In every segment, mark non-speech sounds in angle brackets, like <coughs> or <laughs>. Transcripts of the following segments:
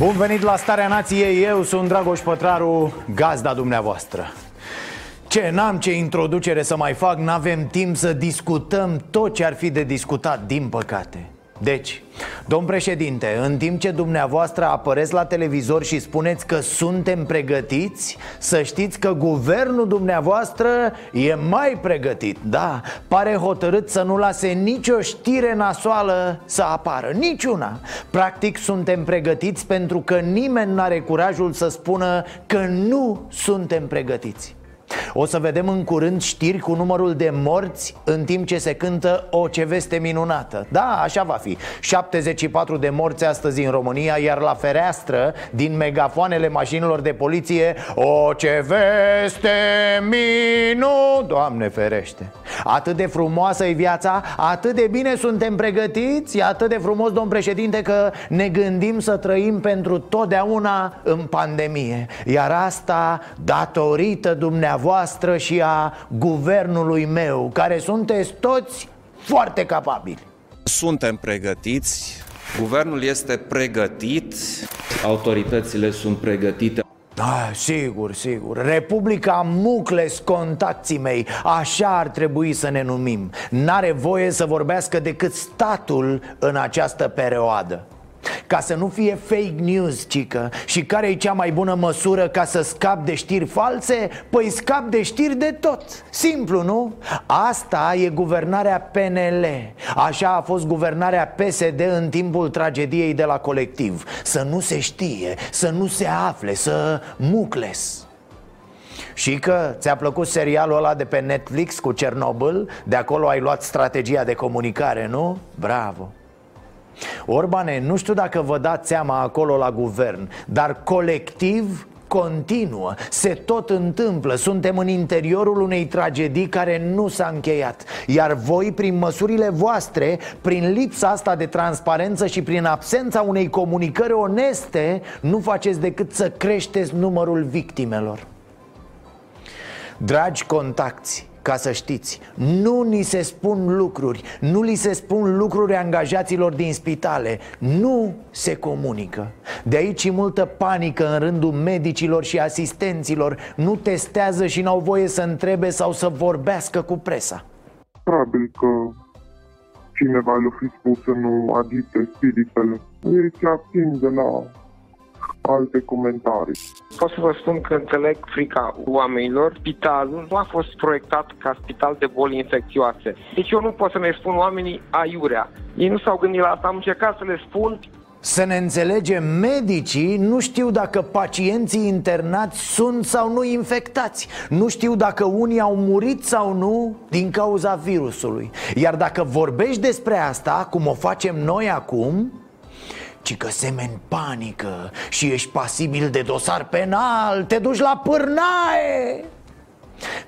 Bun venit la Starea Nației, eu sunt Dragoș Pătraru, gazda dumneavoastră. Ce, n-am ce introducere să mai fac, n-avem timp să discutăm tot ce ar fi de discutat, din păcate. Deci, domn președinte, în timp ce dumneavoastră apăreți la televizor și spuneți că suntem pregătiți Să știți că guvernul dumneavoastră e mai pregătit. Da, pare hotărât să nu lase nicio știre nasoală să apară Niciuna. Practic suntem pregătiți pentru că nimeni n-are curajul să spună că nu suntem pregătiți o să vedem în curând știri cu numărul de morți în timp ce se cântă o ce veste minunată. Da, așa va fi. 74 de morți astăzi în România Iar la fereastră din megafoanele mașinilor de poliție O ce veste minu Doamne ferește! Atât de frumoasă e viața, atât de bine suntem pregătiți E atât de frumos, domn președinte, că ne gândim să trăim pentru totdeauna în pandemie. Iar asta datorită dumneavoastră dumneavoastră și a guvernului meu Care sunteți toți foarte capabili. Suntem pregătiți. Guvernul este pregătit. Autoritățile sunt pregătite. Da, sigur, sigur. Republica Mucles, contacții mei Așa ar trebui să ne numim. N-are voie să vorbească decât statul în această perioadă ca să nu fie fake news, cică Și care e cea mai bună măsură ca să scap de știri false? Păi scap de știri de tot Simplu, nu? Asta e guvernarea PNL Așa a fost guvernarea PSD în timpul tragediei de la colectiv Să nu se știe, să nu se afle, să mucles și că ți-a plăcut serialul ăla de pe Netflix cu Cernobâl De acolo ai luat strategia de comunicare, nu? Bravo! Orbane, nu știu dacă vă dați seama acolo la guvern Dar colectiv continuă, se tot întâmplă. Suntem în interiorul unei tragedii care nu s-a încheiat. Iar voi, prin măsurile voastre, prin lipsa asta de transparență și prin absența unei comunicări oneste Nu faceți decât să creșteți numărul victimelor. Dragi contacti, ca să știți, nu ni se spun lucruri Nu li se spun lucruri angajaților din spitale. Nu se comunică. De aici și multă panică în rândul medicilor și asistenților. Nu testează și n-au voie să întrebe sau să vorbească cu presa. Probabil că cineva le-a fi spus să nu agite spiritele. Ei se abțin de la alte comentarii. Pot să vă spun că înțeleg frica oamenilor. Spitalul nu a fost proiectat ca spital de boli infecțioase. Deci eu nu pot să ne spun oamenii aiurea. Ei nu s-au gândit la asta, am încercat să le spun să ne înțelegem, medicii nu știu dacă pacienții internați sunt sau nu infectați Nu știu dacă unii au murit sau nu din cauza virusului Iar dacă vorbești despre asta, cum o facem noi acum ci că semeni panică și ești pasibil de dosar penal, te duci la pârnaie.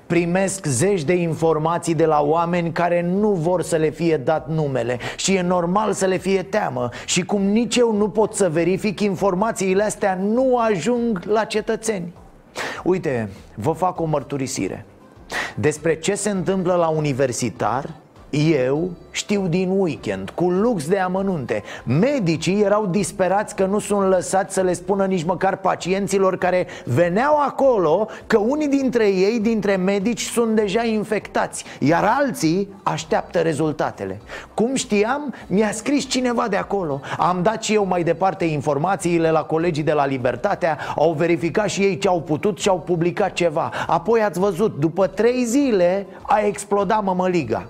Primesc zeci de informații de la oameni care nu vor să le fie dat numele Și e normal să le fie teamă Și cum nici eu nu pot să verific, informațiile astea nu ajung la cetățeni. Uite, vă fac o mărturisire. Despre ce se întâmplă la universitar eu știu din weekend, cu lux de amănunte. Medicii erau disperați că nu sunt lăsați să le spună nici măcar pacienților care veneau acolo Că unii dintre ei, dintre medici, sunt deja infectați Iar alții așteaptă rezultatele. Cum știam, mi-a scris cineva de acolo. Am dat și eu mai departe informațiile la colegii de la Libertatea Au verificat și ei ce au putut și au publicat ceva. Apoi ați văzut, după trei zile a explodat mămăliga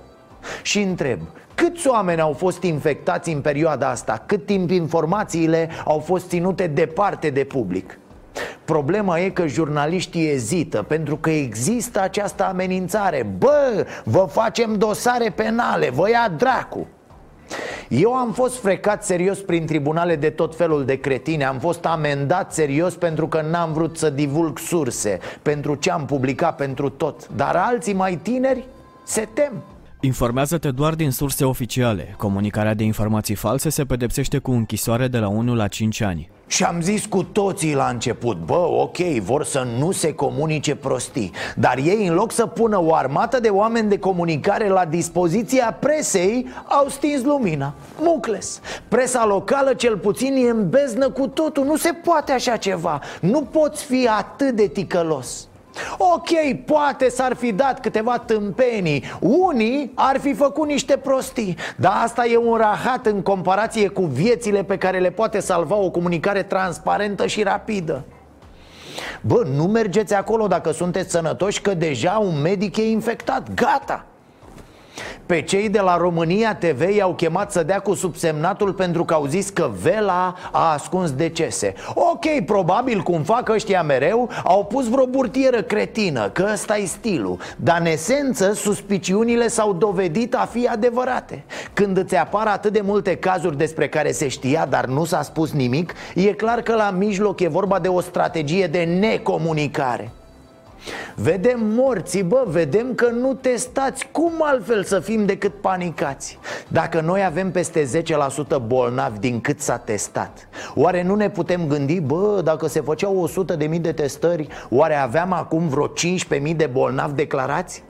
și întreb, Câți oameni au fost infectați în perioada asta? Cât timp informațiile au fost ținute departe de public? Problema e că jurnaliștii ezită pentru că există această amenințare. Bă, vă facem dosare penale, vă ia dracu! Eu am fost frecat serios prin tribunale de tot felul de cretine. Am fost amendat serios pentru că n-am vrut să divulg surse Pentru ce am publicat pentru tot. Dar alții mai tineri se tem Informează-te doar din surse oficiale. Comunicarea de informații false se pedepsește cu închisoare de la 1 la 5 ani. Și am zis cu toții la început Bă, ok, vor să nu se comunice prostii Dar ei, în loc să pună o armată de oameni de comunicare la dispoziția presei Au stins lumina. Mucles. Presa locală cel puțin e în beznă cu totul. Nu se poate așa ceva. Nu poți fi atât de ticălos Ok, poate s-ar fi dat câteva tâmpenii. Unii ar fi făcut niște prostii Dar asta e un rahat în comparație cu viețile pe care le poate salva o comunicare transparentă și rapidă. Bă, nu mergeți acolo dacă sunteți sănătoși că deja un medic e infectat. Gata! Pe cei de la România TV i-au chemat să dea cu subsemnatul pentru că au zis că Vela a ascuns decese. Ok, probabil cum fac ăștia mereu, au pus vreo burtieră cretină, că ăsta e stilul. Dar în esență, suspiciunile s-au dovedit a fi adevărate. Când îți apar atât de multe cazuri despre care se știa, dar nu s-a spus nimic E clar că la mijloc e vorba de o strategie de necomunicare Vedem morții, bă, vedem că nu testați Cum altfel să fim decât panicați? Dacă noi avem peste 10% bolnavi din cât s-a testat Oare nu ne putem gândi, bă, dacă se făceau 100.000 de testări Oare aveam acum vreo 15.000 de bolnavi declarați?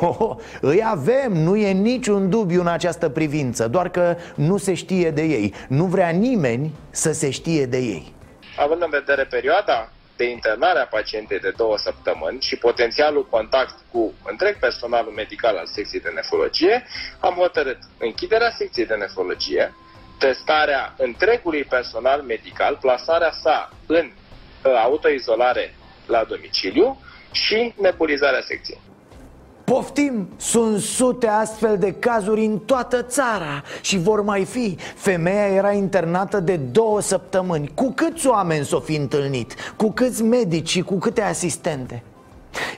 Oh, îi avem, nu e niciun dubiu în această privință Doar că nu se știe de ei Nu vrea nimeni să se știe de ei Având în vedere perioada de internare a pacientei de două săptămâni și potențialul contact cu întreg personalul medical al secției de nefrologie, am hotărât închiderea secției de nefrologie, testarea întregului personal medical, plasarea sa în uh, autoizolare la domiciliu și nebulizarea secției. Poftim, sunt sute astfel de cazuri în toată țara și vor mai fi Femeia era internată de două săptămâni Cu câți oameni s-o fi întâlnit? Cu câți medici și cu câte asistente?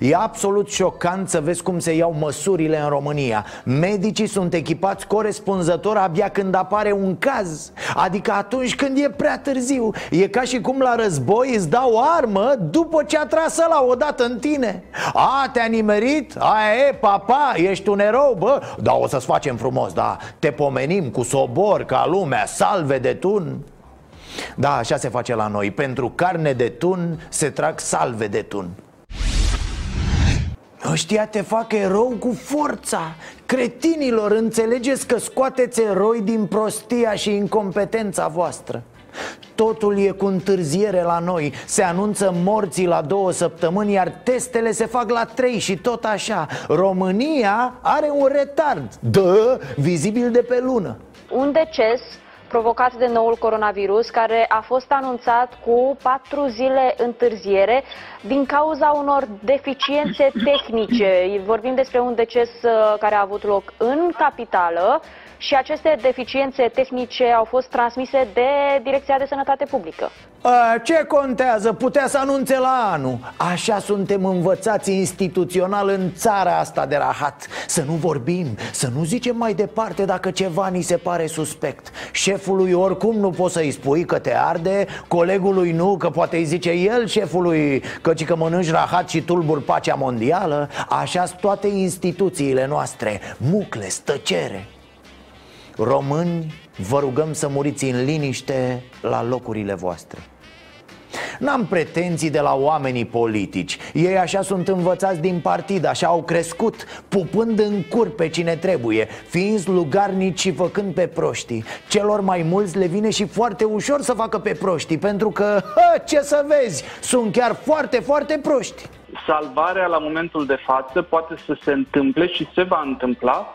E absolut șocant să vezi cum se iau măsurile în România. Medicii sunt echipați corespunzător abia când apare un caz. Adică atunci când e prea târziu. E ca și cum la război îți dau o armă după ce a tras la odată în tine. A, te-a nimerit? Aia e, papa, ești un erou, bă. Da, o să-ți facem frumos, da. Te pomenim cu sobor ca lumea, salve de tun. Da, așa se face la noi. Pentru carne de tun se trag salve de tun Ăștia te fac erou cu forța. Cretinilor, înțelegeți că scoateți eroi din prostia și incompetența voastră. Totul e cu întârziere la noi. Se anunță morții la două săptămâni Iar testele se fac la trei și tot așa. România are un retard. Dă, vizibil de pe lună. Un deces provocat de noul coronavirus, care a fost anunțat cu patru zile întârziere din cauza unor deficiențe <coughs> tehnice. Vorbim despre un deces uh, care a avut loc în capitală și aceste deficiențe tehnice au fost transmise de Direcția de Sănătate Publică. A, ce contează? Putea să anunțe la anul. Așa suntem învățați instituțional în țara asta de rahat. Să nu vorbim, să nu zicem mai departe dacă ceva ni se pare suspect. Șefului oricum nu poți să-i spui că te arde Colegului nu, că poate îi zice el șefului Căci că mănânci rahat și tulburi pacea mondială. Așa sunt toate instituțiile noastre. Mucle, stăcere Români, vă rugăm să muriți în liniște la locurile voastre. N-am pretenții de la oamenii politici. Ei așa sunt învățați din partid, așa au crescut Pupând în cur pe cine trebuie Fiind slugarnici și făcând pe proștii. Celor mai mulți le vine și foarte ușor să facă pe proștii Pentru că, hă, ce să vezi, sunt chiar foarte, foarte proști. Salvarea la momentul de față poate să se întâmple și se va întâmpla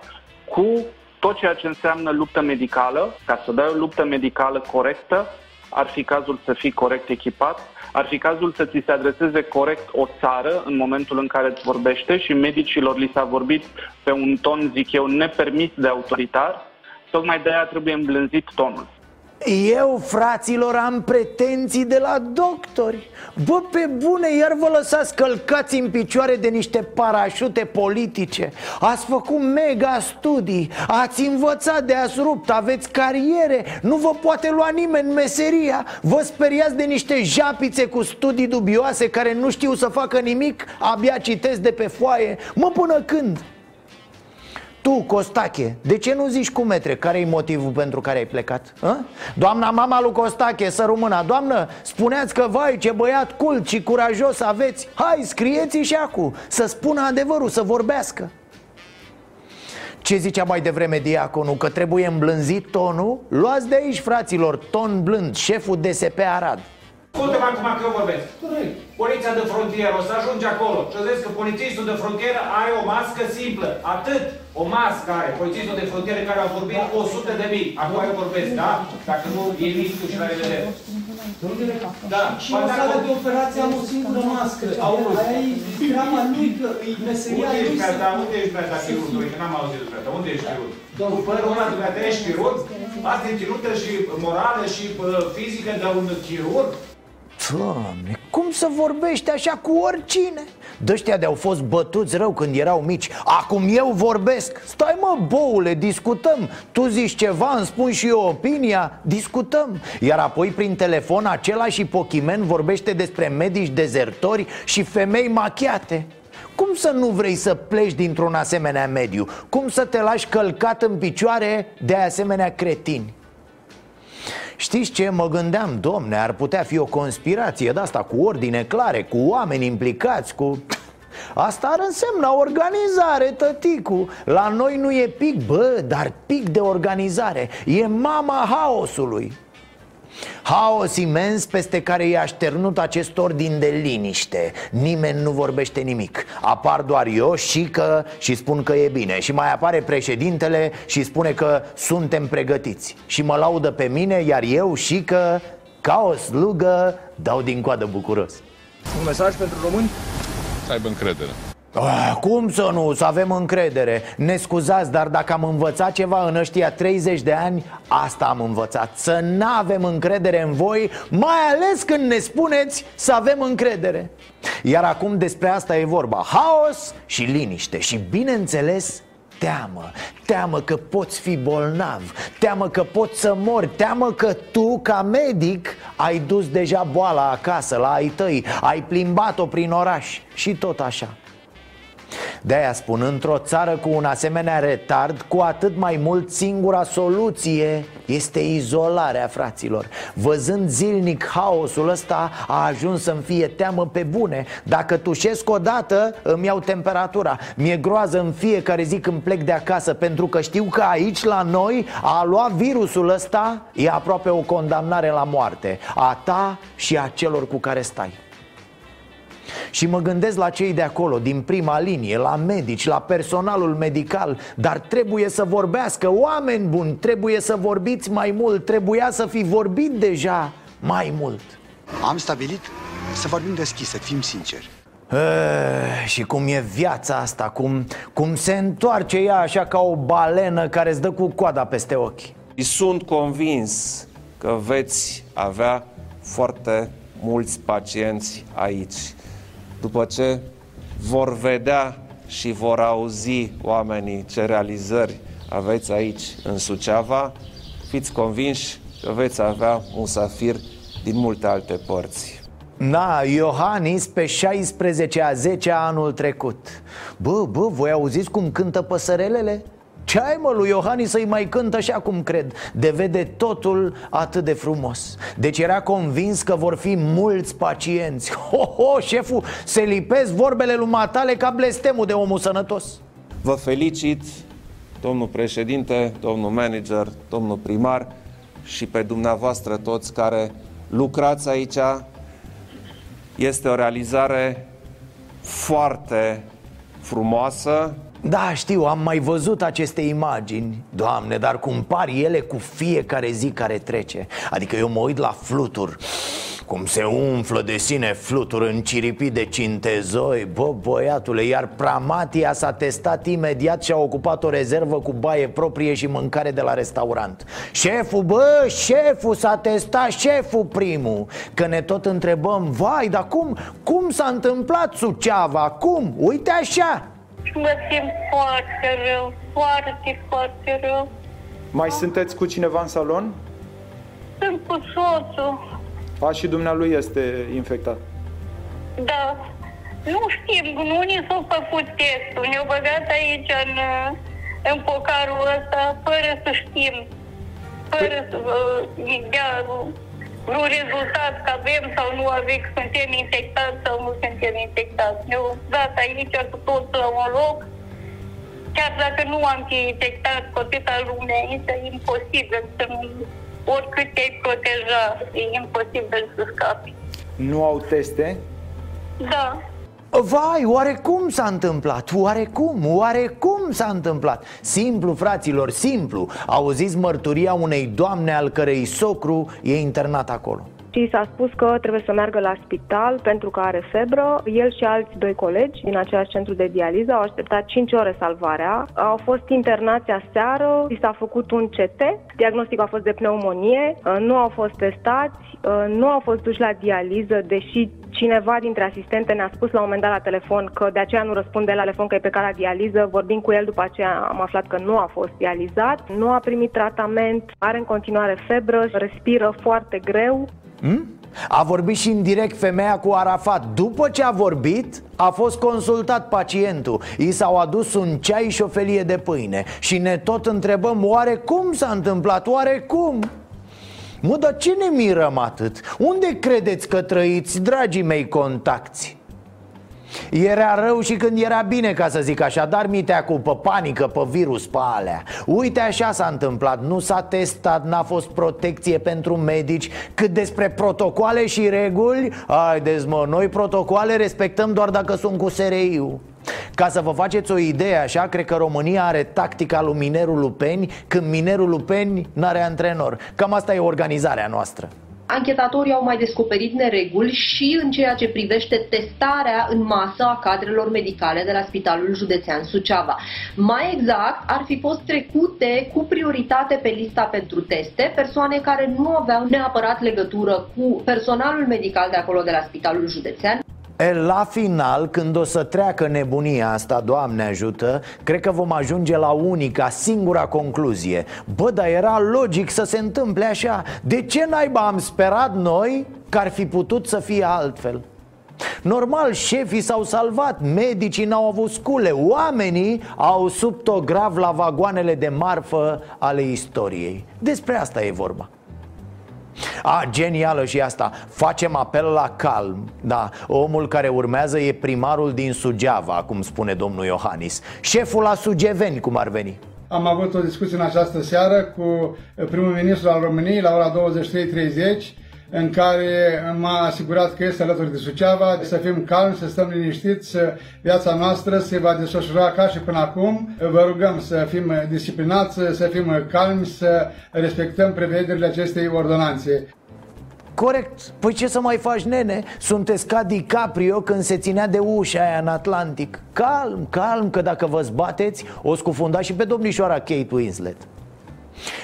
cu tot ceea ce înseamnă luptă medicală, ca să dai o luptă medicală corectă, ar fi cazul să fii corect echipat, ar fi cazul să ți se adreseze corect o țară în momentul în care îți vorbește și medicilor li s-a vorbit pe un ton, zic eu, nepermis de autoritar, tocmai de aia trebuie îmblânzit tonul. Eu, fraților, am pretenții de la doctori. Bă, pe bune, iar vă lăsați călcați în picioare de niște parașute politice. Ați făcut mega studii Ați învățat de ați rupt, aveți cariere Nu vă poate lua nimeni meseria. Vă speriați de niște japițe cu studii dubioase Care nu știu să facă nimic Abia citesc de pe foaie. Mă, până când? Tu, Costache, de ce nu zici cu metre? Care-i motivul pentru care ai plecat? A? Doamna mama lui Costache, să rămână Doamnă, spuneați că vai ce băiat cult și curajos aveți Hai, scrieți și acu Să spună adevărul, să vorbească ce zicea mai devreme diaconul? Că trebuie îmblânzit tonul? Luați de aici, fraților, ton blând, șeful DSP Arad Ascultă-mă acum că eu vorbesc. Poliția de frontieră, o să ajungi acolo și o să că polițistul de frontieră are o mască simplă. Atât. O mască are. Polițistul de frontieră care a vorbit 100 de mii. Acum eu vorbesc, da? Dacă nu, e tu și la revedere. Da. Și o sală de operație am o singură mască. Auzi. Aia e treaba lui, că e meseria lui. Unde ești, Unde ești, Beata, chirurgul? Că n-am auzit despre asta. Unde ești chirurg? Cu părul ăla, dumneavoastră, ești chirurg? Asta e ținută și morală și fizică de un chirurg? Doamne, cum să vorbești așa cu oricine? Dăștia de-au fost bătuți rău când erau mici Acum eu vorbesc Stai mă, boule, discutăm Tu zici ceva, îmi spun și eu opinia Discutăm Iar apoi prin telefon același pochimen vorbește despre medici dezertori și femei machiate cum să nu vrei să pleci dintr-un asemenea mediu? Cum să te lași călcat în picioare de asemenea cretini? Știți ce? Mă gândeam, domne, ar putea fi o conspirație de asta cu ordine clare, cu oameni implicați, cu... Asta ar însemna organizare, tăticu. La noi nu e pic, bă, dar pic de organizare. E mama haosului Haos imens peste care i-a șternut acest ordin de liniște. Nimeni nu vorbește nimic. Apar doar eu și că și spun că e bine. Și mai apare președintele și spune că suntem pregătiți. Și mă laudă pe mine, iar eu și că ca o slugă dau din coadă bucuros. Un mesaj pentru români? Să aibă încredere Ah, cum să nu? Să avem încredere. Ne scuzați, dar dacă am învățat ceva în ăștia 30 de ani Asta am învățat. Să nu avem încredere în voi Mai ales când ne spuneți să avem încredere. Iar acum despre asta e vorba. Haos și liniște Și bineînțeles teamă. Teamă că poți fi bolnav. Teamă că poți să mori. Teamă că tu, ca medic, ai dus deja boala acasă la ai tăi. Ai plimbat-o prin oraș Și tot așa de-aia spun, într-o țară cu un asemenea retard Cu atât mai mult singura soluție este izolarea fraților. Văzând zilnic haosul ăsta A ajuns să-mi fie teamă pe bune. Dacă tușesc odată, îmi iau temperatura. Mi-e groază în fiecare zi când plec de acasă Pentru că știu că aici la noi A lua virusul ăsta E aproape o condamnare la moarte. A ta și a celor cu care stai și mă gândesc la cei de acolo, din prima linie, la medici, la personalul medical Dar trebuie să vorbească, oameni buni, trebuie să vorbiți mai mult Trebuia să fi vorbit deja mai mult. Am stabilit să vorbim deschis, să fim sinceri. E, eh, și cum e viața asta, cum, cum se întoarce ea așa ca o balenă care îți dă cu coada peste ochi. Și sunt convins că veți avea foarte mulți pacienți aici după ce vor vedea și vor auzi oamenii ce realizări aveți aici în Suceava, fiți convinși că veți avea musafir din multe alte părți. Da, Iohannis pe 16 a 10 anul trecut Bă, bă, voi auziți cum cântă păsărelele? Ce ai mă lui Iohannis să-i mai cântă așa cum cred? De vede totul atât de frumos. Deci era convins că vor fi mulți pacienți. <laughs> Ho, ho, șeful, se lipesc vorbele lui Matale ca blestemul de omul sănătos. Vă felicit, domnul președinte, domnul manager, domnul primar și pe dumneavoastră toți care lucrați aici. Este o realizare foarte frumoasă Da, știu, am mai văzut aceste imagini. Doamne, dar cum par ele cu fiecare zi care trece. Adică eu mă uit la flutur cum se umflă de sine flutur în ciripii de cintezoi. Bă, băiatule, iar Pramatia s-a testat imediat și a ocupat o rezervă cu baie proprie și mâncare de la restaurant. Șeful, bă, șeful s-a testat, șeful primul. Că ne tot întrebăm, vai, dar cum, cum s-a întâmplat Suceava, cum? Uite așa Mă simt foarte rău, foarte, foarte rău. Mai sunteți cu cineva în salon? Sunt cu soțul. A, și dumnealui este infectat. Da. Nu știm, nu ni s-a făcut testul. Ne-au băgat aici în, în pocarul ăsta fără să știm. Fără să uh, dea vreun rezultat că avem sau nu avem, că suntem infectați sau nu suntem infectați. Ne-au dat aici cu toți la un loc. Chiar dacă nu am fi infectat cu atâta lume aici, e imposibil să nu oricât te-ai proteja, e imposibil să scapi. Nu au teste? Da. Vai, oare cum s-a întâmplat? Oare cum? Oare cum s-a întâmplat? Simplu, fraților, simplu Auziți mărturia unei doamne al cărei socru e internat acolo și s-a spus că trebuie să meargă la spital pentru că are febră. El și alți doi colegi din același centru de dializă au așteptat 5 ore salvarea. Au fost internați aseară, li s-a făcut un CT, diagnosticul a fost de pneumonie, nu au fost testați, nu au fost duși la dializă, deși cineva dintre asistente ne-a spus la un moment dat la telefon că de aceea nu răspunde la telefon că e pe calea dializă. Vorbim cu el, după aceea am aflat că nu a fost dializat, nu a primit tratament, are în continuare febră, respiră foarte greu. Hmm? A vorbit și în direct femeia cu Arafat După ce a vorbit, a fost consultat pacientul I s-au adus un ceai și o felie de pâine Și ne tot întrebăm oare cum s-a întâmplat, oare cum? Mă, dar ce ne mirăm atât? Unde credeți că trăiți, dragii mei contacti? Era rău și când era bine, ca să zic așa Dar mitea cu pe panică, pe virus, pe alea. Uite așa s-a întâmplat. Nu s-a testat, n-a fost protecție pentru medici. Cât despre protocoale și reguli Haideți mă, noi protocoale respectăm doar dacă sunt cu SRI-ul ca să vă faceți o idee așa, cred că România are tactica lui Minerul Lupeni Când Minerul Lupeni n-are antrenor. Cam asta e organizarea noastră Anchetatorii au mai descoperit nereguli și în ceea ce privește testarea în masă a cadrelor medicale de la Spitalul Județean Suceava. Mai exact, ar fi fost trecute cu prioritate pe lista pentru teste persoane care nu aveau neapărat legătură cu personalul medical de acolo de la Spitalul Județean. E, la final, când o să treacă nebunia asta, Doamne ajută Cred că vom ajunge la unica, singura concluzie. Bă, dar era logic să se întâmple așa. De ce naiba am sperat noi că ar fi putut să fie altfel? Normal, șefii s-au salvat, medicii n-au avut scule Oamenii au subto grav la vagoanele de marfă ale istoriei. Despre asta e vorba a, genială și asta. Facem apel la calm Da, omul care urmează e primarul din Sugeava Cum spune domnul Iohannis. Șeful la Sugeveni, cum ar veni. Am avut o discuție în această seară cu primul ministru al României la ora 23.30 în care m-a asigurat că este alături de Suceava, să fim calmi, să stăm liniștiți, să viața noastră se va desfășura ca și până acum. Vă rugăm să fim disciplinați, să fim calmi, să respectăm prevederile acestei ordonanțe. Corect, păi ce să mai faci, nene? Sunteți ca DiCaprio când se ținea de ușa aia în Atlantic Calm, calm, că dacă vă zbateți O scufunda și pe domnișoara Kate Winslet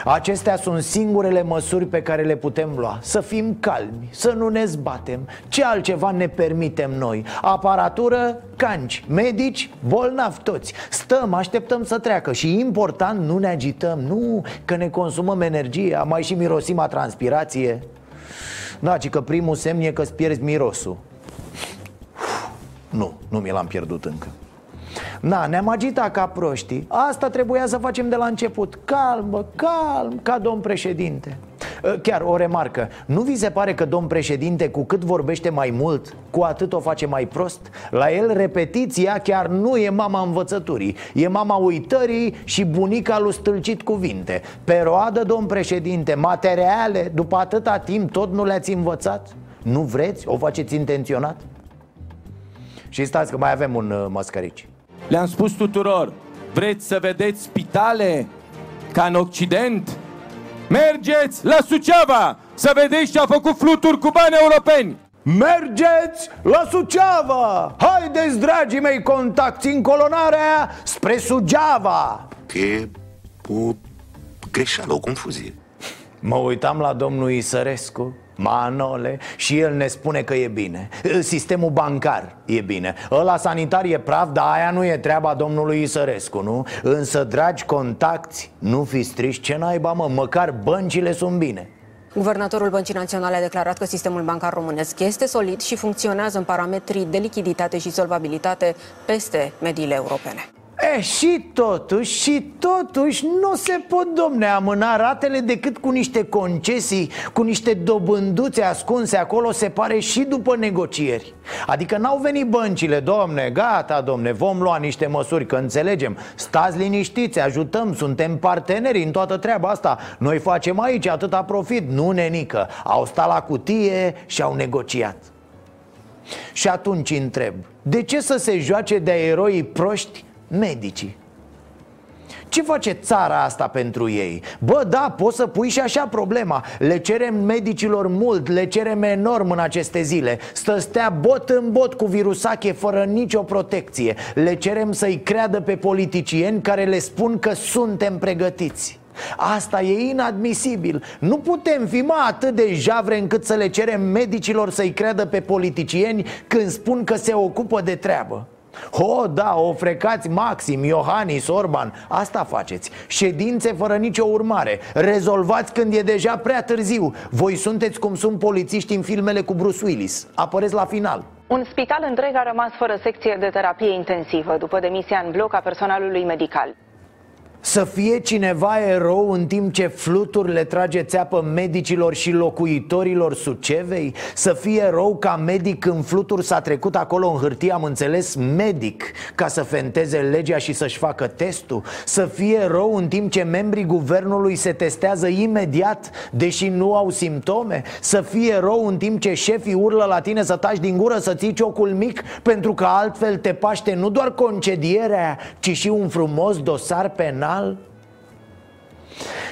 Acestea sunt singurele măsuri pe care le putem lua. Să fim calmi, să nu ne zbatem. Ce altceva ne permitem noi? Aparatură, canci, medici, bolnavi toți. Stăm, așteptăm să treacă și important nu ne agităm. Nu, că ne consumăm energia, mai și mirosim a transpirație. Da, ci că primul semn e că-ți pierzi mirosul. Nu, nu mi l-am pierdut încă Na, ne-am agitat ca proștii Asta trebuia să facem de la început Calm, calm, ca domn președinte ă, Chiar o remarcă Nu vi se pare că domn președinte cu cât vorbește mai mult Cu atât o face mai prost? La el repetiția chiar nu e mama învățăturii E mama uitării și bunica lui stâlcit cuvinte Pe roadă, domn președinte, materiale După atâta timp tot nu le-ați învățat? Nu vreți? O faceți intenționat? Și stați că mai avem un uh, măscărici le-am spus tuturor, Vreți să vedeți spitale ca în Occident? Mergeți la Suceava să vedeți ce a făcut fluturi cu bani europeni! Mergeți la Suceava! Haideți, dragii mei, contacti în colonarea spre Suceava! Că e o greșeală, o confuzie Mă uitam la domnul Isărescu Manole și el ne spune că e bine Sistemul bancar e bine Ăla sanitar e praf, dar aia nu e treaba domnului Isărescu, nu? Însă, dragi contacti, nu fi striși ce naiba, mă Măcar băncile sunt bine Guvernatorul Băncii Naționale a declarat că sistemul bancar românesc este solid și funcționează în parametrii de lichiditate și solvabilitate peste mediile europene. E, și totuși, și totuși nu se pot, domne, amâna ratele decât cu niște concesii, cu niște dobânduțe ascunse acolo, se pare și după negocieri. Adică n-au venit băncile, domne, gata, domne, vom lua niște măsuri, că înțelegem. Stați liniștiți, ajutăm, suntem parteneri în toată treaba asta. Noi facem aici atâta profit, nu nenică. Au stat la cutie și au negociat. Și atunci întreb, de ce să se joace de eroii proști medicii. Ce face țara asta pentru ei? Bă, da, poți să pui și așa problema. Le cerem medicilor mult, le cerem enorm în aceste zile. Stă stea bot în bot cu virusache fără nicio protecție. Le cerem să-i creadă pe politicieni care le spun că suntem pregătiți. Asta e inadmisibil. Nu putem fi mai atât de javre încât să le cerem medicilor să-i creadă pe politicieni când spun că se ocupă de treabă Ho, da, o frecați Maxim, Iohannis, Orban. Asta faceți. Ședințe fără nicio urmare. Rezolvați când e deja prea târziu. Voi sunteți cum sunt polițiști în filmele cu Bruce Willis. Apăreți la final. Un spital întreg a rămas fără secție de terapie intensivă după demisia în bloc a personalului medical. Să fie cineva erou în timp ce flutur le trage țeapă medicilor și locuitorilor Sucevei? Să fie erou ca medic când flutur s-a trecut acolo în hârtie, am înțeles, medic Ca să fenteze legea și să-și facă testul? Să fie erou în timp ce membrii guvernului se testează imediat, deși nu au simptome? Să fie erou în timp ce șefii urlă la tine să taci din gură, să ții ciocul mic Pentru că altfel te paște nu doar concedierea, ci și un frumos dosar penal? Final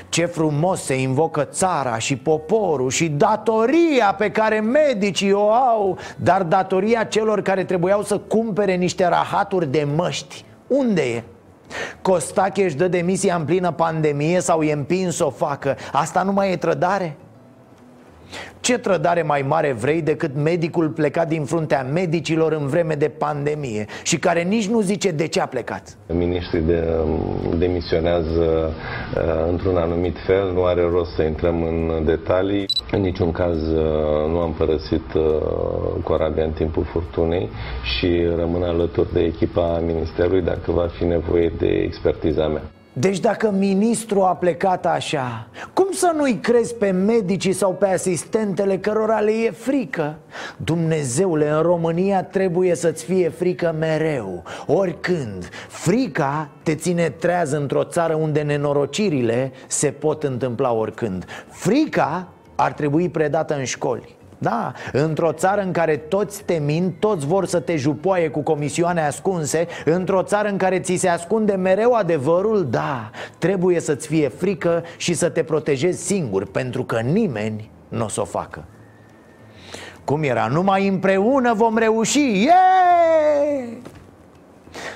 ce frumos se invocă țara și poporul și datoria pe care medicii o au Dar datoria celor care trebuiau să cumpere niște rahaturi de măști Unde e? Costache își dă demisia în plină pandemie sau e împins să o facă Asta nu mai e trădare? Ce trădare mai mare vrei decât medicul plecat din fruntea medicilor în vreme de pandemie și care nici nu zice de ce a plecat? Ministrii de, demisionează uh, într-un anumit fel, nu are rost să intrăm în detalii. În niciun caz uh, nu am părăsit uh, Corabia în timpul furtunei și rămân alături de echipa Ministerului dacă va fi nevoie de expertiza mea. Deci dacă ministrul a plecat așa Cum să nu-i crezi pe medicii sau pe asistentele cărora le e frică? Dumnezeule, în România trebuie să-ți fie frică mereu. Oricând Frica te ține treaz într-o țară unde nenorocirile se pot întâmpla oricând. Frica ar trebui predată în școli da, într-o țară în care toți te mint, toți vor să te jupoaie cu comisioane ascunse Într-o țară în care ți se ascunde mereu adevărul, da, trebuie să-ți fie frică și să te protejezi singur Pentru că nimeni nu o să o facă Cum era? Numai împreună vom reuși! Yeah!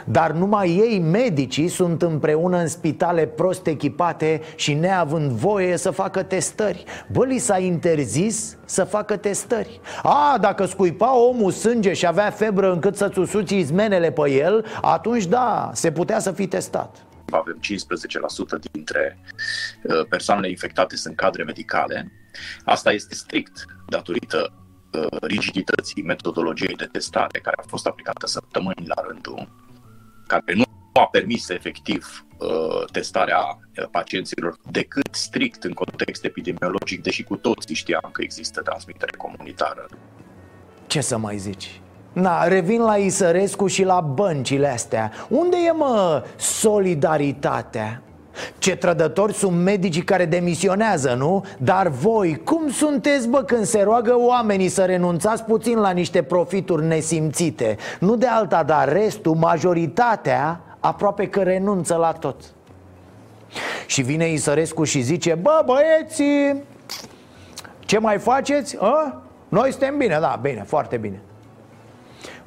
Dar numai ei, medicii, sunt împreună în spitale prost echipate și neavând voie să facă testări. Bă, li s-a interzis să facă testări. A, dacă scuipa omul sânge și avea febră încât să-ți usuți izmenele pe el Atunci da, se putea să fi testat. Avem 15% dintre uh, persoanele infectate sunt cadre medicale. Asta este strict datorită uh, rigidității metodologiei de testare care a fost aplicată săptămâni la rândul care nu a permis efectiv uh, testarea uh, pacienților decât strict în context epidemiologic, deși cu toții știam că există transmitere comunitară. Ce să mai zici? Na, revin la Isărescu și la băncile astea Unde e, mă, solidaritatea? Ce trădători sunt medicii care demisionează, nu? Dar voi, cum sunteți, bă, când se roagă oamenii să renunțați puțin la niște profituri nesimțite? Nu de alta, dar restul, majoritatea, Aproape că renunță la tot Și vine Isărescu și zice Bă băieți, ce mai faceți? A? Noi suntem bine, da, bine, foarte bine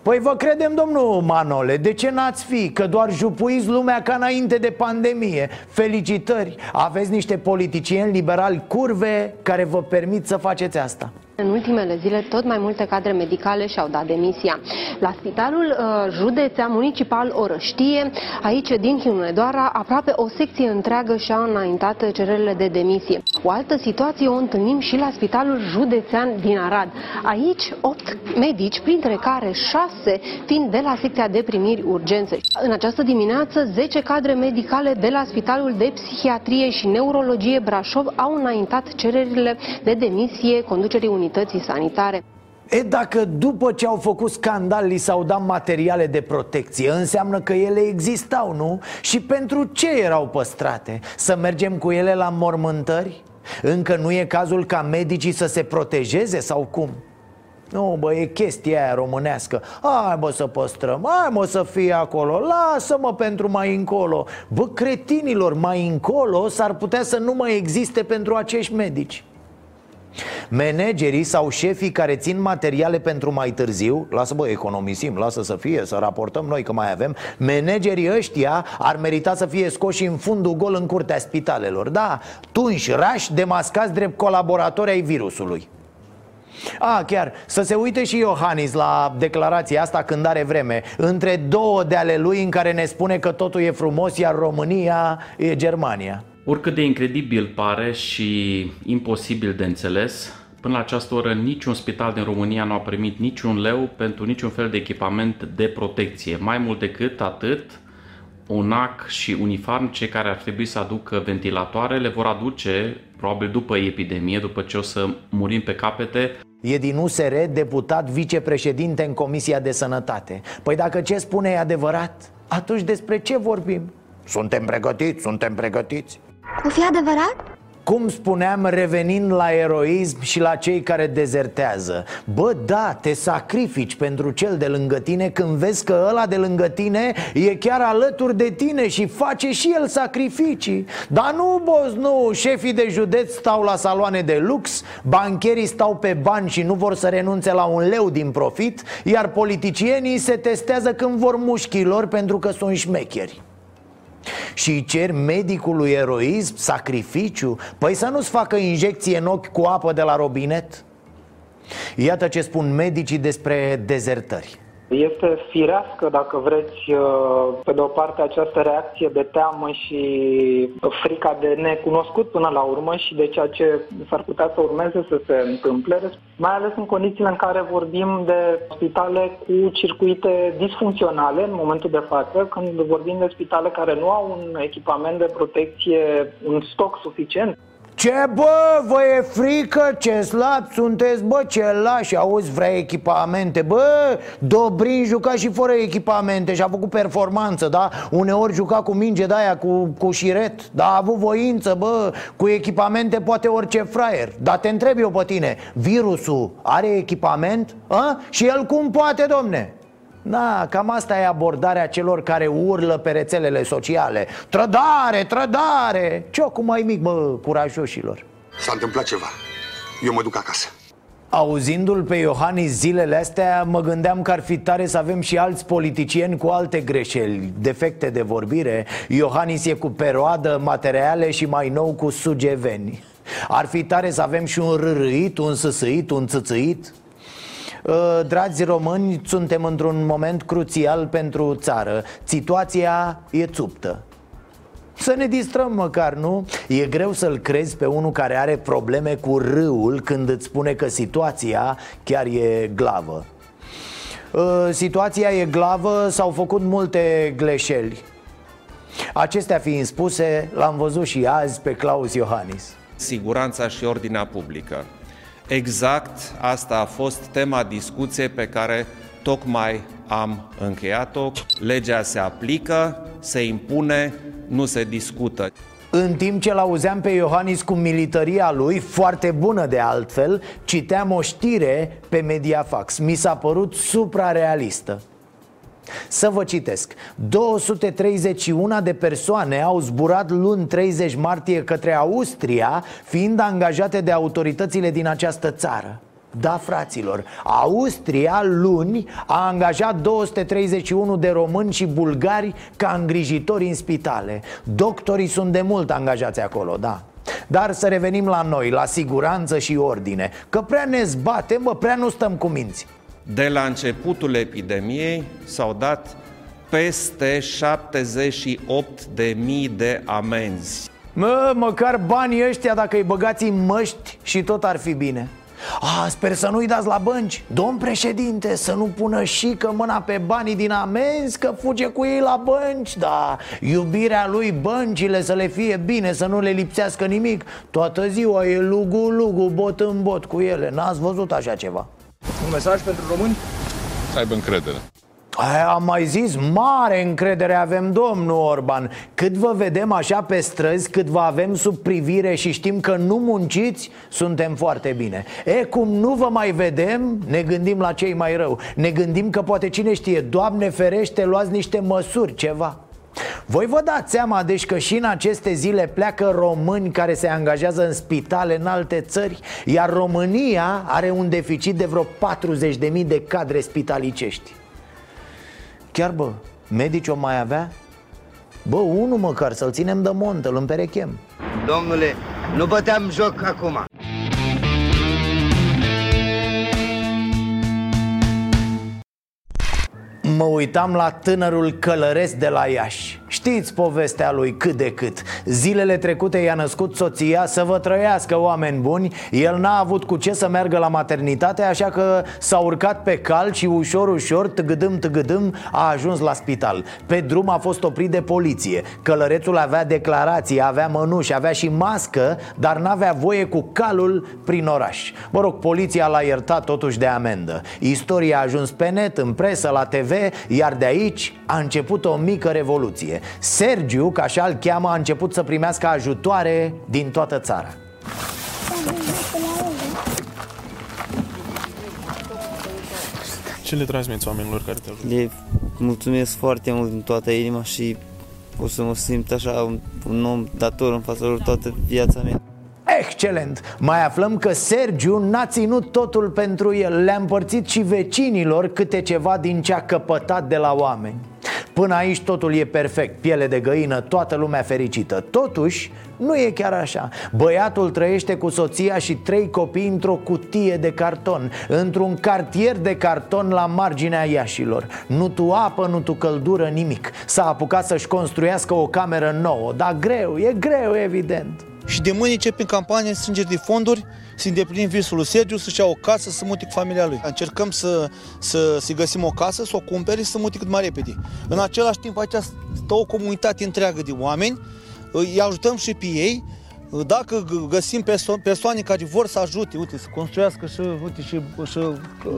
Păi vă credem, domnul Manole, de ce n-ați fi? Că doar jupuiți lumea ca înainte de pandemie. Felicitări, aveți niște politicieni liberali curve care vă permit să faceți asta în ultimele zile, tot mai multe cadre medicale și-au dat demisia. La Spitalul uh, Județean Municipal Orăștie, aici din Hunedoara, aproape o secție întreagă și-a înaintat cererile de demisie. O altă situație o întâlnim și la Spitalul Județean din Arad. Aici, 8 medici, printre care 6 fiind de la secția de primiri urgențe. În această dimineață, 10 cadre medicale de la Spitalul de Psihiatrie și Neurologie Brașov au înaintat cererile de demisie conducerii unității unității sanitare. E, dacă după ce au făcut scandal li s-au dat materiale de protecție Înseamnă că ele existau, nu? Și pentru ce erau păstrate? Să mergem cu ele la mormântări? Încă nu e cazul ca medicii să se protejeze sau cum? Nu, bă, e chestia aia românească Hai, bă, să păstrăm, hai, mă, să fie acolo Lasă-mă pentru mai încolo Bă, cretinilor, mai încolo s-ar putea să nu mai existe pentru acești medici Managerii sau șefii care țin materiale pentru mai târziu Lasă bă, economisim, lasă să fie, să raportăm noi că mai avem Managerii ăștia ar merita să fie scoși în fundul gol în curtea spitalelor. Da, tunși, rași, demascați drept colaboratori ai virusului. A, chiar, să se uite și Iohannis la declarația asta când are vreme. Între două de ale lui în care ne spune că totul e frumos, iar România e Germania Oricât de incredibil pare și imposibil de înțeles, până la această oră niciun spital din România nu a primit niciun leu pentru niciun fel de echipament de protecție. Mai mult decât atât, UNAC și Unifarm, cei care ar trebui să aducă ventilatoare, le vor aduce probabil după epidemie, după ce o să murim pe capete. E din USR, deputat, vicepreședinte în Comisia de Sănătate Păi dacă ce spune e adevărat, atunci despre ce vorbim? Suntem pregătiți, suntem pregătiți o fi adevărat? Cum spuneam, revenind la eroism și la cei care dezertează Bă, da, te sacrifici pentru cel de lângă tine când vezi că ăla de lângă tine e chiar alături de tine și face și el sacrificii Dar nu, boss, nu, șefii de județ stau la saloane de lux Bancherii stau pe bani și nu vor să renunțe la un leu din profit Iar politicienii se testează când vor mușchilor pentru că sunt șmecheri și îi cer medicului eroism, sacrificiu? Păi să nu-ți facă injecție în ochi cu apă de la robinet? Iată ce spun medicii despre dezertări este firească, dacă vreți, uh, pe de o parte această reacție de teamă și frica de necunoscut până la urmă și de ceea ce s-ar putea să urmeze să se întâmple, mai ales în condițiile în care vorbim de spitale cu circuite disfuncționale în momentul de față, când vorbim de spitale care nu au un echipament de protecție, un stoc suficient. Ce bă, vă e frică? Ce slab sunteți, bă, ce lași Auzi, vrea echipamente Bă, Dobrin juca și fără echipamente Și a făcut performanță, da? Uneori juca cu minge de aia, cu, cu șiret Da, a avut voință, bă Cu echipamente poate orice fraier Dar te întreb eu pe tine Virusul are echipament? A? Și el cum poate, domne? Da, cam asta e abordarea celor care urlă pe rețelele sociale. Trădare, trădare! Ce cu mai mic, mă, curajoșilor. S-a întâmplat ceva. Eu mă duc acasă. Auzindu-l pe Iohannis zilele astea, mă gândeam că ar fi tare să avem și alți politicieni cu alte greșeli, defecte de vorbire. Iohannis e cu peroadă, materiale și mai nou cu sugeveni. Ar fi tare să avem și un rârâit, un săsăit, un țățăit Uh, dragi români, suntem într-un moment crucial pentru țară. Situația e țuptă. Să ne distrăm măcar, nu? E greu să-l crezi pe unul care are probleme cu râul când îți spune că situația chiar e glavă. Uh, Situația e glavă, s-au făcut multe gleșeli Acestea fiind spuse, l-am văzut și azi pe Claus Iohannis. Siguranța și ordinea publică Exact asta a fost tema discuției pe care tocmai am încheiat-o. Legea se aplică, se impune, nu se discută. În timp ce l-auzeam pe Iohannis cu militaria lui, foarte bună de altfel, citeam o știre pe Mediafax. Mi s-a părut suprarealistă. Să vă citesc. 231 de persoane au zburat luni 30 martie către Austria Fiind angajate de autoritățile din această țară. Da, fraților, Austria luni a angajat 231 de români și bulgari ca îngrijitori în spitale. Doctorii sunt de mult angajați acolo, da. Dar să revenim la noi, la siguranță și ordine Că prea ne zbatem, bă, prea nu stăm cu minți De la începutul epidemiei s-au dat peste 78 de mii de amenzi. Mă, măcar banii ăștia dacă îi băgați în măști și tot ar fi bine. A, sper să nu-i dați la bănci. Domn președinte, să nu pună și că mâna pe banii din amenzi Că fuge cu ei la bănci. Da, iubirea lui băncile să le fie bine Să nu le lipsească nimic. Toată ziua e lugu-lugu, bot în bot cu ele. N-ați văzut așa ceva Un mesaj pentru români? Să aibă încredere. Aia am mai zis, mare încredere avem, domnul Orban. Cât vă vedem așa pe străzi, cât vă avem sub privire și știm că nu munciți, suntem foarte bine. E, cum nu vă mai vedem, ne gândim la cei mai rău. Ne gândim că poate cine știe, Doamne ferește, luați niște măsuri, ceva voi vă dați seama, deci că și în aceste zile pleacă români care se angajează în spitale în alte țări Iar România are un deficit de vreo 40.000 de cadre spitalicești. Chiar bă, medici o mai avea? Bă, unul măcar, să-l ținem de montă, îl împerechem. Domnule, nu băteam joc acum Mă uitam la tânărul călăres de la Iași. Știți povestea lui cât de cât. Zilele trecute i-a născut soția Să vă trăiască oameni buni. El n-a avut cu ce să meargă la maternitate Așa că s-a urcat pe cal și ușor, ușor, tăgădâm, tăgădâm A ajuns la spital. Pe drum a fost oprit de poliție. Călărețul avea declarații, avea mănuși, avea și mască Dar n-avea voie cu calul prin oraș. Mă rog, poliția l-a iertat totuși de amendă. Istoria a ajuns pe net, în presă, la TV Iar de aici a început o mică revoluție Sergiu, ca așa îl cheamă, a început să primească ajutoare din toată țara Ce le transmiți oamenilor care te ajută? Le mulțumesc foarte mult din toată inima și o să mă simt așa un, un om dator în fața lor toată viața mea. Excelent! Mai aflăm că Sergiu n-a ținut totul pentru el. Le-a împărțit și vecinilor câte ceva din ce a căpătat de la oameni. Până aici totul e perfect, piele de găină, toată lumea fericită. Totuși, nu e chiar așa. Băiatul trăiește cu soția și trei copii într-o cutie de carton Într-un cartier de carton la marginea Iașilor. Nu tu apă, nu tu căldură, nimic. S-a apucat să-și construiască o cameră nouă. Dar greu, e greu, evident și de mâine începem campania strângeri de fonduri să îndeplinim visul lui Sergiu, să-și ia o casă, să mute cu familia lui. Încercăm să, să, să găsim o casă, să o cumpere și să mute cât mai repede. În același timp, aici stă o comunitate întreagă de oameni, îi ajutăm și pe ei, dacă găsim perso- persoane care vor să ajute, uite, să construiască și, uite, și, și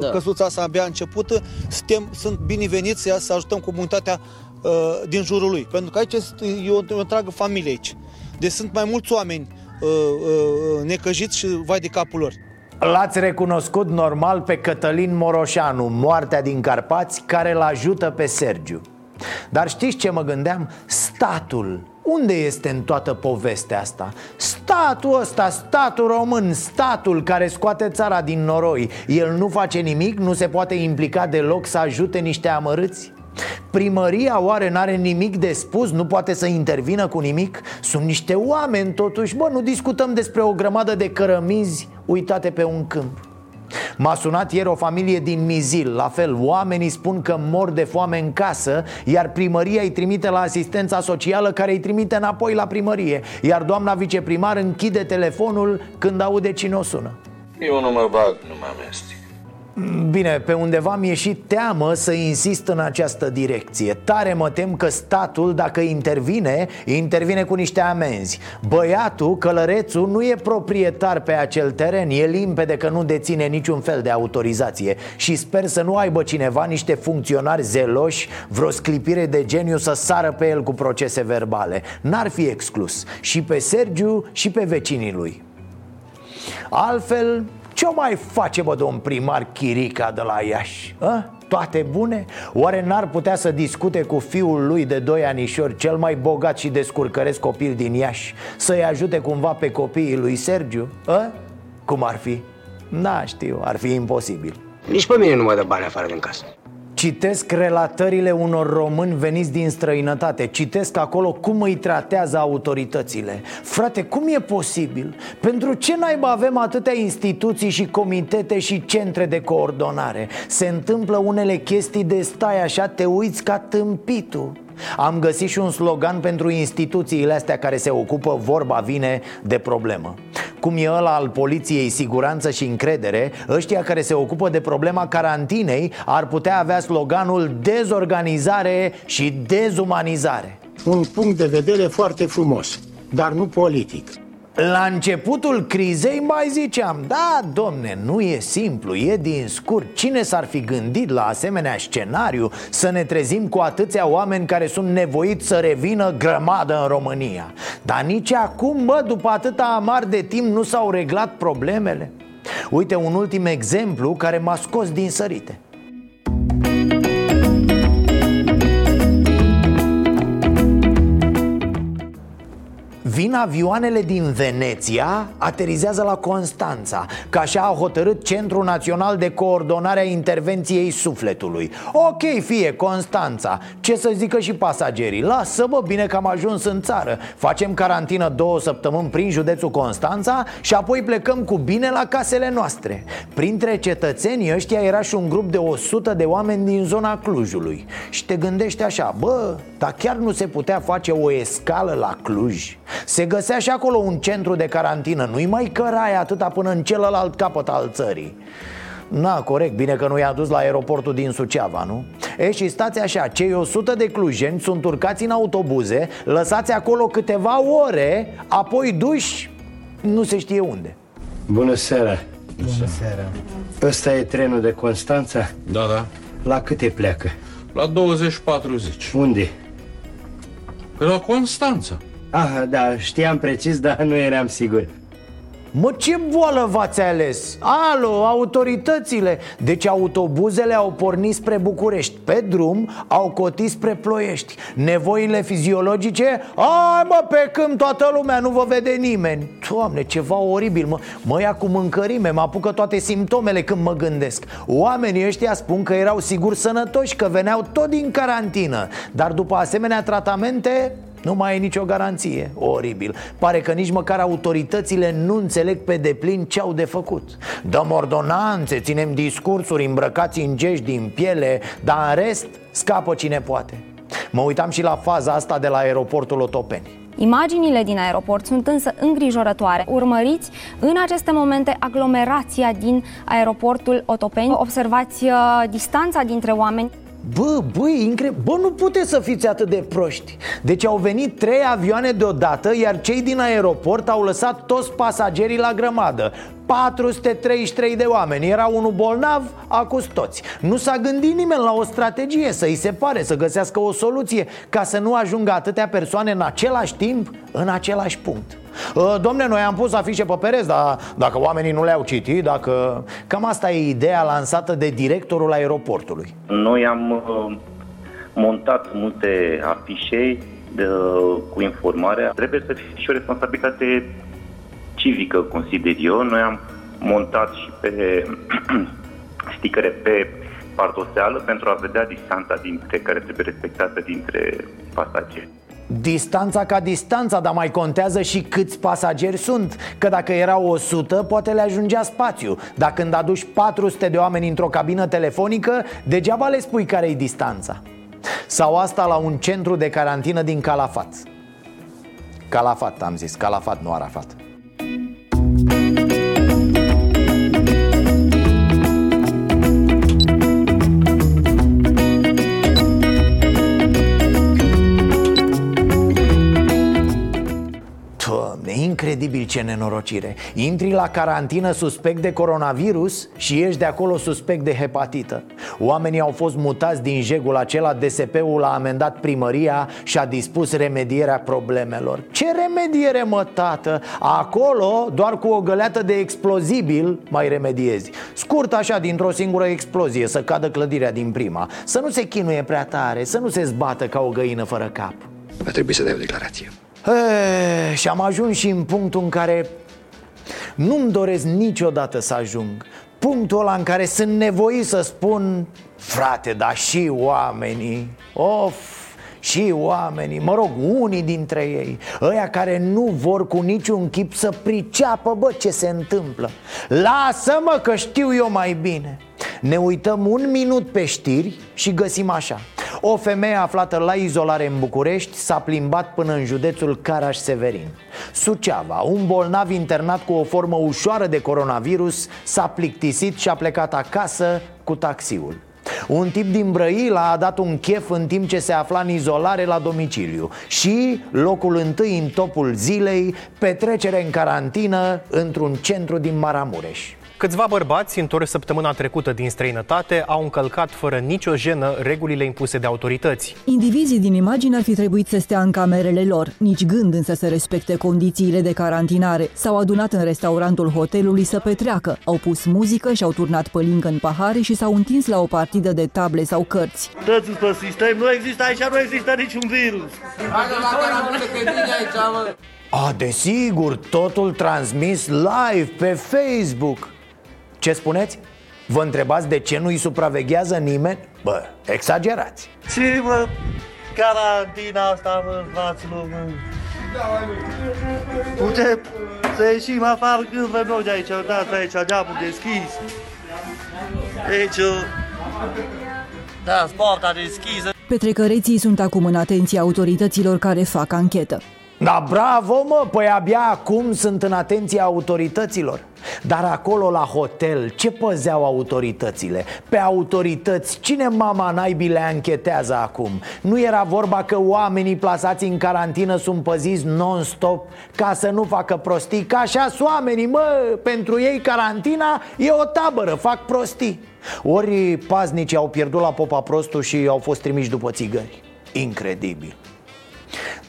da. căsuța asta abia începută, suntem, sunt bineveniți să ajutăm comunitatea uh, din jurul lui. Pentru că aici e o, o întreagă familie aici. Deci sunt mai mulți oameni uh, uh, necăjiți și vai de capul lor. L-ați recunoscut normal pe Cătălin Moroșanu, moartea din Carpați, care îl ajută pe Sergiu. Dar știți ce mă gândeam? Statul unde este în toată povestea asta? Statul ăsta, statul român, statul care scoate țara din noroi El nu face nimic, nu se poate implica deloc să ajute niște amărâți? Primăria oare n-are nimic de spus? Nu poate să intervină cu nimic? Sunt niște oameni totuși. Bă, nu discutăm despre o grămadă de cărămizi uitate pe un câmp. M-a sunat ieri o familie din Mizil. La fel, oamenii spun că mor de foame în casă Iar primăria îi trimite la asistența socială Care îi trimite înapoi la primărie Iar doamna viceprimar închide telefonul când aude cine o sună. Eu nu mă bag, nu mă amestec Bine, pe undeva mi-e și teamă să insist în această direcție. Tare mă tem că statul, dacă intervine, intervine cu niște amenzi. Băiatul, călărețul, nu e proprietar pe acel teren E limpede că nu deține niciun fel de autorizație. Și sper să nu aibă cineva niște funcționari zeloși Vreo sclipire de geniu să sară pe el cu procese verbale. N-ar fi exclus. Și pe Sergiu și pe vecinii lui. Altfel, ce mai face, bă, domn primar Chirica de la Iași? A? toate bune? Oare n-ar putea să discute cu fiul lui de doi anișori Cel mai bogat și descurcăresc copil din Iași Să-i ajute cumva pe copiii lui Sergiu? A? Cum ar fi? Da, știu, ar fi imposibil Nici pe mine nu mă dă bani afară din casă Citesc relatările unor români veniți din străinătate Citesc acolo cum îi tratează autoritățile Frate, cum e posibil? Pentru ce naiba avem atâtea instituții și comitete și centre de coordonare? Se întâmplă unele chestii de stai așa, te uiți ca tâmpitul am găsit și un slogan pentru instituțiile astea care se ocupă, vorba vine, de problemă Cum e ăla al poliției, siguranță și încredere Ăștia care se ocupă de problema carantinei Ar putea avea sloganul dezorganizare și dezumanizare. Un punct de vedere foarte frumos, dar nu politic la începutul crizei mai ziceam Da, domne, nu e simplu, e din scurt. Cine s-ar fi gândit la asemenea scenariu Să ne trezim cu atâția oameni care sunt nevoiți să revină grămadă în România? Dar nici acum, bă, după atâta amar de timp nu s-au reglat problemele? Uite un ultim exemplu care m-a scos din sărite Vin avioanele din Veneția, aterizează la Constanța Că așa a hotărât Centrul Național de Coordonare a Intervenției Sufletului. Ok, fie, Constanța Ce să zică și pasagerii? Lasă, bă, bine că am ajuns în țară. Facem carantină două săptămâni prin județul Constanța Și apoi plecăm cu bine la casele noastre. Printre cetățenii ăștia era și un grup de 100 de oameni din zona Clujului. Și te gândești așa, bă, dar chiar nu se putea face o escală la Cluj se găsea și acolo un centru de carantină Nu-i mai cărai atâta până în celălalt capăt al țării Na, corect, bine că nu i-a dus la aeroportul din Suceava, nu? E, și stați așa, cei 100 de clujeni sunt urcați în autobuze Lăsați acolo câteva ore Apoi duși nu se știe unde Bună seara Bună seara Ăsta e trenul de Constanța? Da, da La câte pleacă? La 20-40 Unde? Pe la Constanța Ah, da, știam precis, dar nu eram sigur. Mă, ce boală v-ați ales? Alo, autoritățile. Deci autobuzele au pornit spre București. Pe drum au cotit spre Ploiești. Nevoile fiziologice? Ai mă, pe când toată lumea nu vă vede nimeni. Doamne, ceva oribil Mă, mă ia cu mâncărime, mă apucă toate simptomele când mă gândesc. Oamenii ăștia spun că erau sigur sănătoși Că veneau tot din carantină. Dar după asemenea tratamente nu mai e nicio garanție, oribil Pare că nici măcar autoritățile nu înțeleg pe deplin ce au de făcut Dăm ordonanțe, ținem discursuri îmbrăcați în gești din piele Dar în rest scapă cine poate Mă uitam și la faza asta de la aeroportul Otopeni Imaginile din aeroport sunt însă îngrijorătoare. Urmăriți în aceste momente aglomerația din aeroportul Otopeni. Observați uh, distanța dintre oameni. Bă, băi, incre... Bă, nu puteți să fiți atât de proști. Deci au venit trei avioane deodată Iar cei din aeroport au lăsat toți pasagerii la grămadă. 433 de oameni. Era unul bolnav, acus toți. Nu s-a gândit nimeni la o strategie Să-i separe, să găsească o soluție Ca să nu ajungă atâtea persoane în același timp În același punct. Uh, domne, noi am pus afișe pe pereți, dar dacă oamenii nu le-au citit, dacă... Cam asta e ideea lansată de directorul aeroportului Noi am uh, montat multe afișe de, cu informarea. Trebuie să fie și o responsabilitate civică, consider eu. Noi am montat și pe <clears throat> sticăre pe pardoseală pentru a vedea distanța dintre care trebuie respectată dintre pasageri. Distanța ca distanța, dar mai contează și câți pasageri sunt Că dacă erau 100, poate le ajungea spațiu. Dar când aduci 400 de oameni într-o cabină telefonică Degeaba le spui care e distanța. Sau asta la un centru de carantină din Calafat. Calafat, am zis, Calafat, nu Arafat Incredibil ce nenorocire. Intri la carantină suspect de coronavirus și ești de acolo suspect de hepatită. Oamenii au fost mutați din jegul acela DSP-ul a amendat primăria și a dispus remedierea problemelor. Ce remediere mă tată? Acolo doar cu o găleată de explozibil mai remediezi. Scurt așa dintr-o singură explozie să cadă clădirea din prima. Să nu se chinuie prea tare, să nu se zbată ca o găină fără cap. Va trebui să dai o declarație. E, și am ajuns și în punctul în care nu-mi doresc niciodată să ajung. Punctul ăla în care sunt nevoit să spun Frate, dar și oamenii Of, și oamenii, mă rog, unii dintre ei Ăia care nu vor cu niciun chip să priceapă, bă, ce se întâmplă. Lasă-mă că știu eu mai bine. Ne uităm un minut pe știri și găsim așa O femeie aflată la izolare în București s-a plimbat până în județul Caraș-Severin. Suceava, un bolnav internat cu o formă ușoară de coronavirus S-a plictisit și a plecat acasă cu taxiul. Un tip din Brăila a dat un chef în timp ce se afla în izolare la domiciliu Și locul întâi în topul zilei, petrecere în carantină într-un centru din Maramureș Câțiva bărbați, întorși săptămâna trecută din străinătate, au încălcat fără nicio jenă regulile impuse de autorități. Indivizii din imagine ar fi trebuit să stea în camerele lor, nici gând însă să respecte condițiile de carantinare. S-au adunat în restaurantul hotelului să petreacă, au pus muzică și au turnat pălincă în pahare și s-au întins la o partidă de table sau cărți. Toți pe sistem, nu există aici, nu există niciun virus. Hai la carantină, că e bine aici, mă. A, desigur, totul transmis live pe Facebook Ce spuneți? Vă întrebați de ce nu-i supraveghează nimeni? Bă, exagerați Și mă, carantina asta, mă, fraților, mă. Putem să ieșim afară când vrem noi de aici, uitați aici, geamul deschis. Deci, da, sporta deschisă. Petrecăreții sunt acum în atenția autorităților care fac anchetă. Da, bravo, mă, păi abia acum sunt în atenția autorităților. Dar acolo la hotel, ce păzeau autoritățile? Pe autorități, cine mama naibii le anchetează acum? Nu era vorba că oamenii plasați în carantină sunt păziți non-stop Ca să nu facă prostii, ca așa sunt oamenii, mă, pentru ei carantina e o tabără, fac prostii. Ori paznicii au pierdut la popa prostul și au fost trimiși după țigări. Incredibil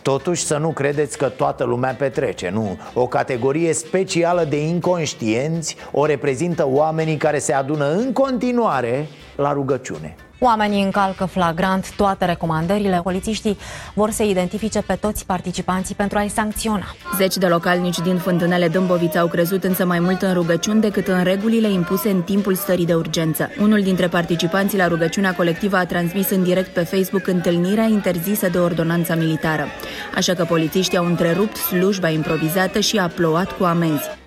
Totuși să nu credeți că toată lumea petrece, nu. O categorie specială de inconștienți o reprezintă oamenii care se adună în continuare la rugăciune Oamenii încalcă flagrant toate recomandările. Polițiștii vor să identifice pe toți participanții pentru a-i sancționa. Zeci de localnici din fântânele Dâmbovița au crezut însă mai mult în rugăciuni decât în regulile impuse în timpul stării de urgență. Unul dintre participanții la rugăciunea colectivă a transmis în direct pe Facebook întâlnirea interzisă de ordonanța militară. Așa că polițiștii au întrerupt slujba improvizată și a plouat cu amenzi.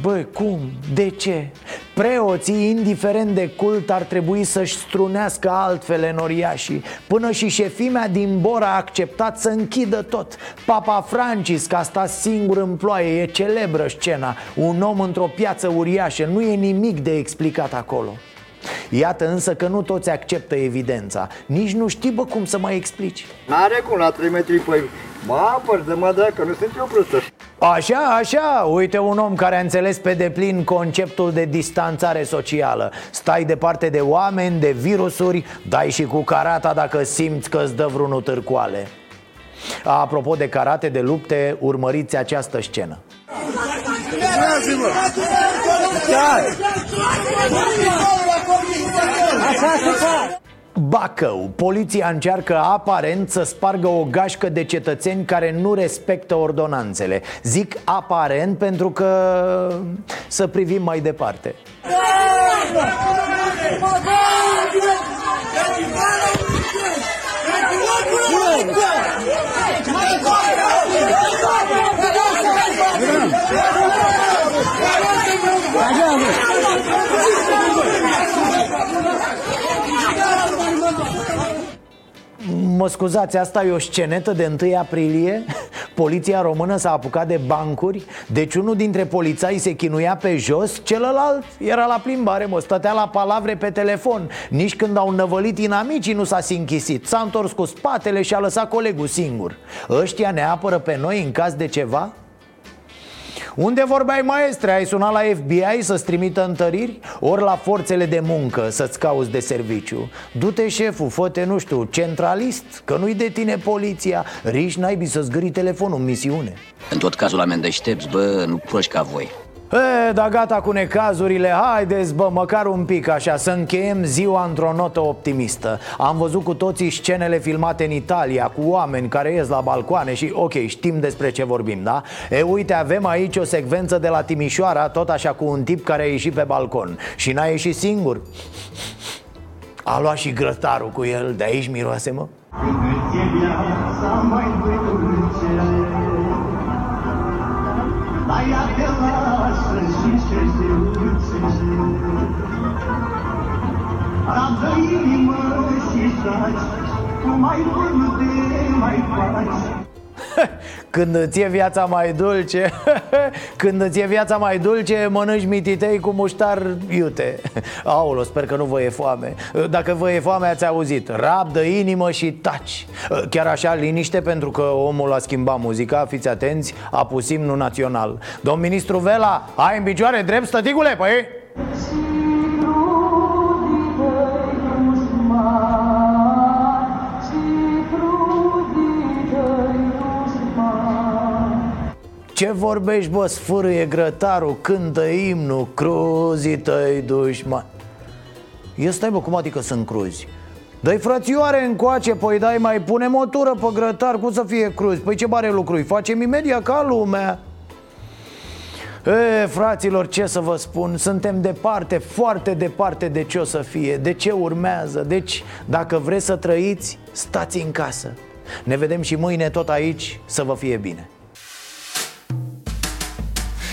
Băi, cum? De ce? Preoții, indiferent de cult, ar trebui să-și strunească altfel enoriașii Până și șefimea din Bora a acceptat să închidă tot. Papa Francisc a stat singur în ploaie, e celebră scena. Un om într-o piață uriașă, nu e nimic de explicat acolo. Iată însă că nu toți acceptă evidența. Nici nu știi, bă, cum să mai explici. N-are cum la 3 metri, păi, mă apăr de mă că nu sunt eu prostă. Așa, așa, uite un om care a înțeles pe deplin conceptul de distanțare socială. Stai departe de oameni, de virusuri, dai și cu carata dacă simți că îți dă vreunul târcoale. Apropo de karate, de lupte, urmăriți această scenă Bacău, poliția încearcă aparent să spargă o gașcă de cetățeni care nu respectă ordonanțele. Zic aparent pentru că să privim mai departe Mă scuzați, asta e o scenetă de 1 aprilie? <laughs> Poliția română s-a apucat de bancuri Deci unul dintre polițai se chinuia pe jos Celălalt era la plimbare, mă, stătea la palavre pe telefon Nici când au năvălit inamicii nu s-a sinchisit S-a întors cu spatele și a lăsat colegul singur Ăștia ne apără pe noi în caz de ceva? Unde vorbeai maestre? Ai sunat la FBI să-ți trimită întăriri? Ori la forțele de muncă să-ți cauți de serviciu Du-te șeful, fă nu știu, centralist Că nu-i de tine poliția Riși naibii să zgâri telefonul în misiune În tot cazul la deștepți, bă, nu proști ca voi E, da gata cu necazurile, haideți bă, măcar un pic așa Să încheiem ziua într-o notă optimistă. Am văzut cu toții scenele filmate în Italia Cu oameni care ies la balcoane și ok, știm despre ce vorbim, da? E, uite, avem aici o secvență de la Timișoara Tot așa cu un tip care a ieșit pe balcon. Și n-a ieșit singur. A luat și grătarul cu el, de aici miroase, mă. Mai Am de inimă și dragi, cu mai multe mai faci. <laughs> Când îți e viața mai dulce <laughs> Când îți e viața mai dulce Mănânci mititei cu muștar iute. <laughs> Aolo, sper că nu vă e foame. Dacă vă e foame ați auzit. Rabdă inimă și taci. Chiar așa, liniște pentru că omul a schimbat muzica Fiți atenți, a pus imnul național. Domn ministru Vela, ai în picioare drept stăticule? Păi... Ce vorbești, bă, sfârâie grătarul, cântă imnul, cruzii tăi dușmani Ia stai, bă, cum adică sunt cruzi? Dă-i frățioare încoace, păi dai mai pune motură pe grătar, cum să fie cruzi? Păi ce mare lucru -i? Facem imediat ca lumea E, fraților, ce să vă spun, suntem departe, foarte departe de ce o să fie, de ce urmează Deci, dacă vreți să trăiți, stați în casă Ne vedem și mâine tot aici, să vă fie bine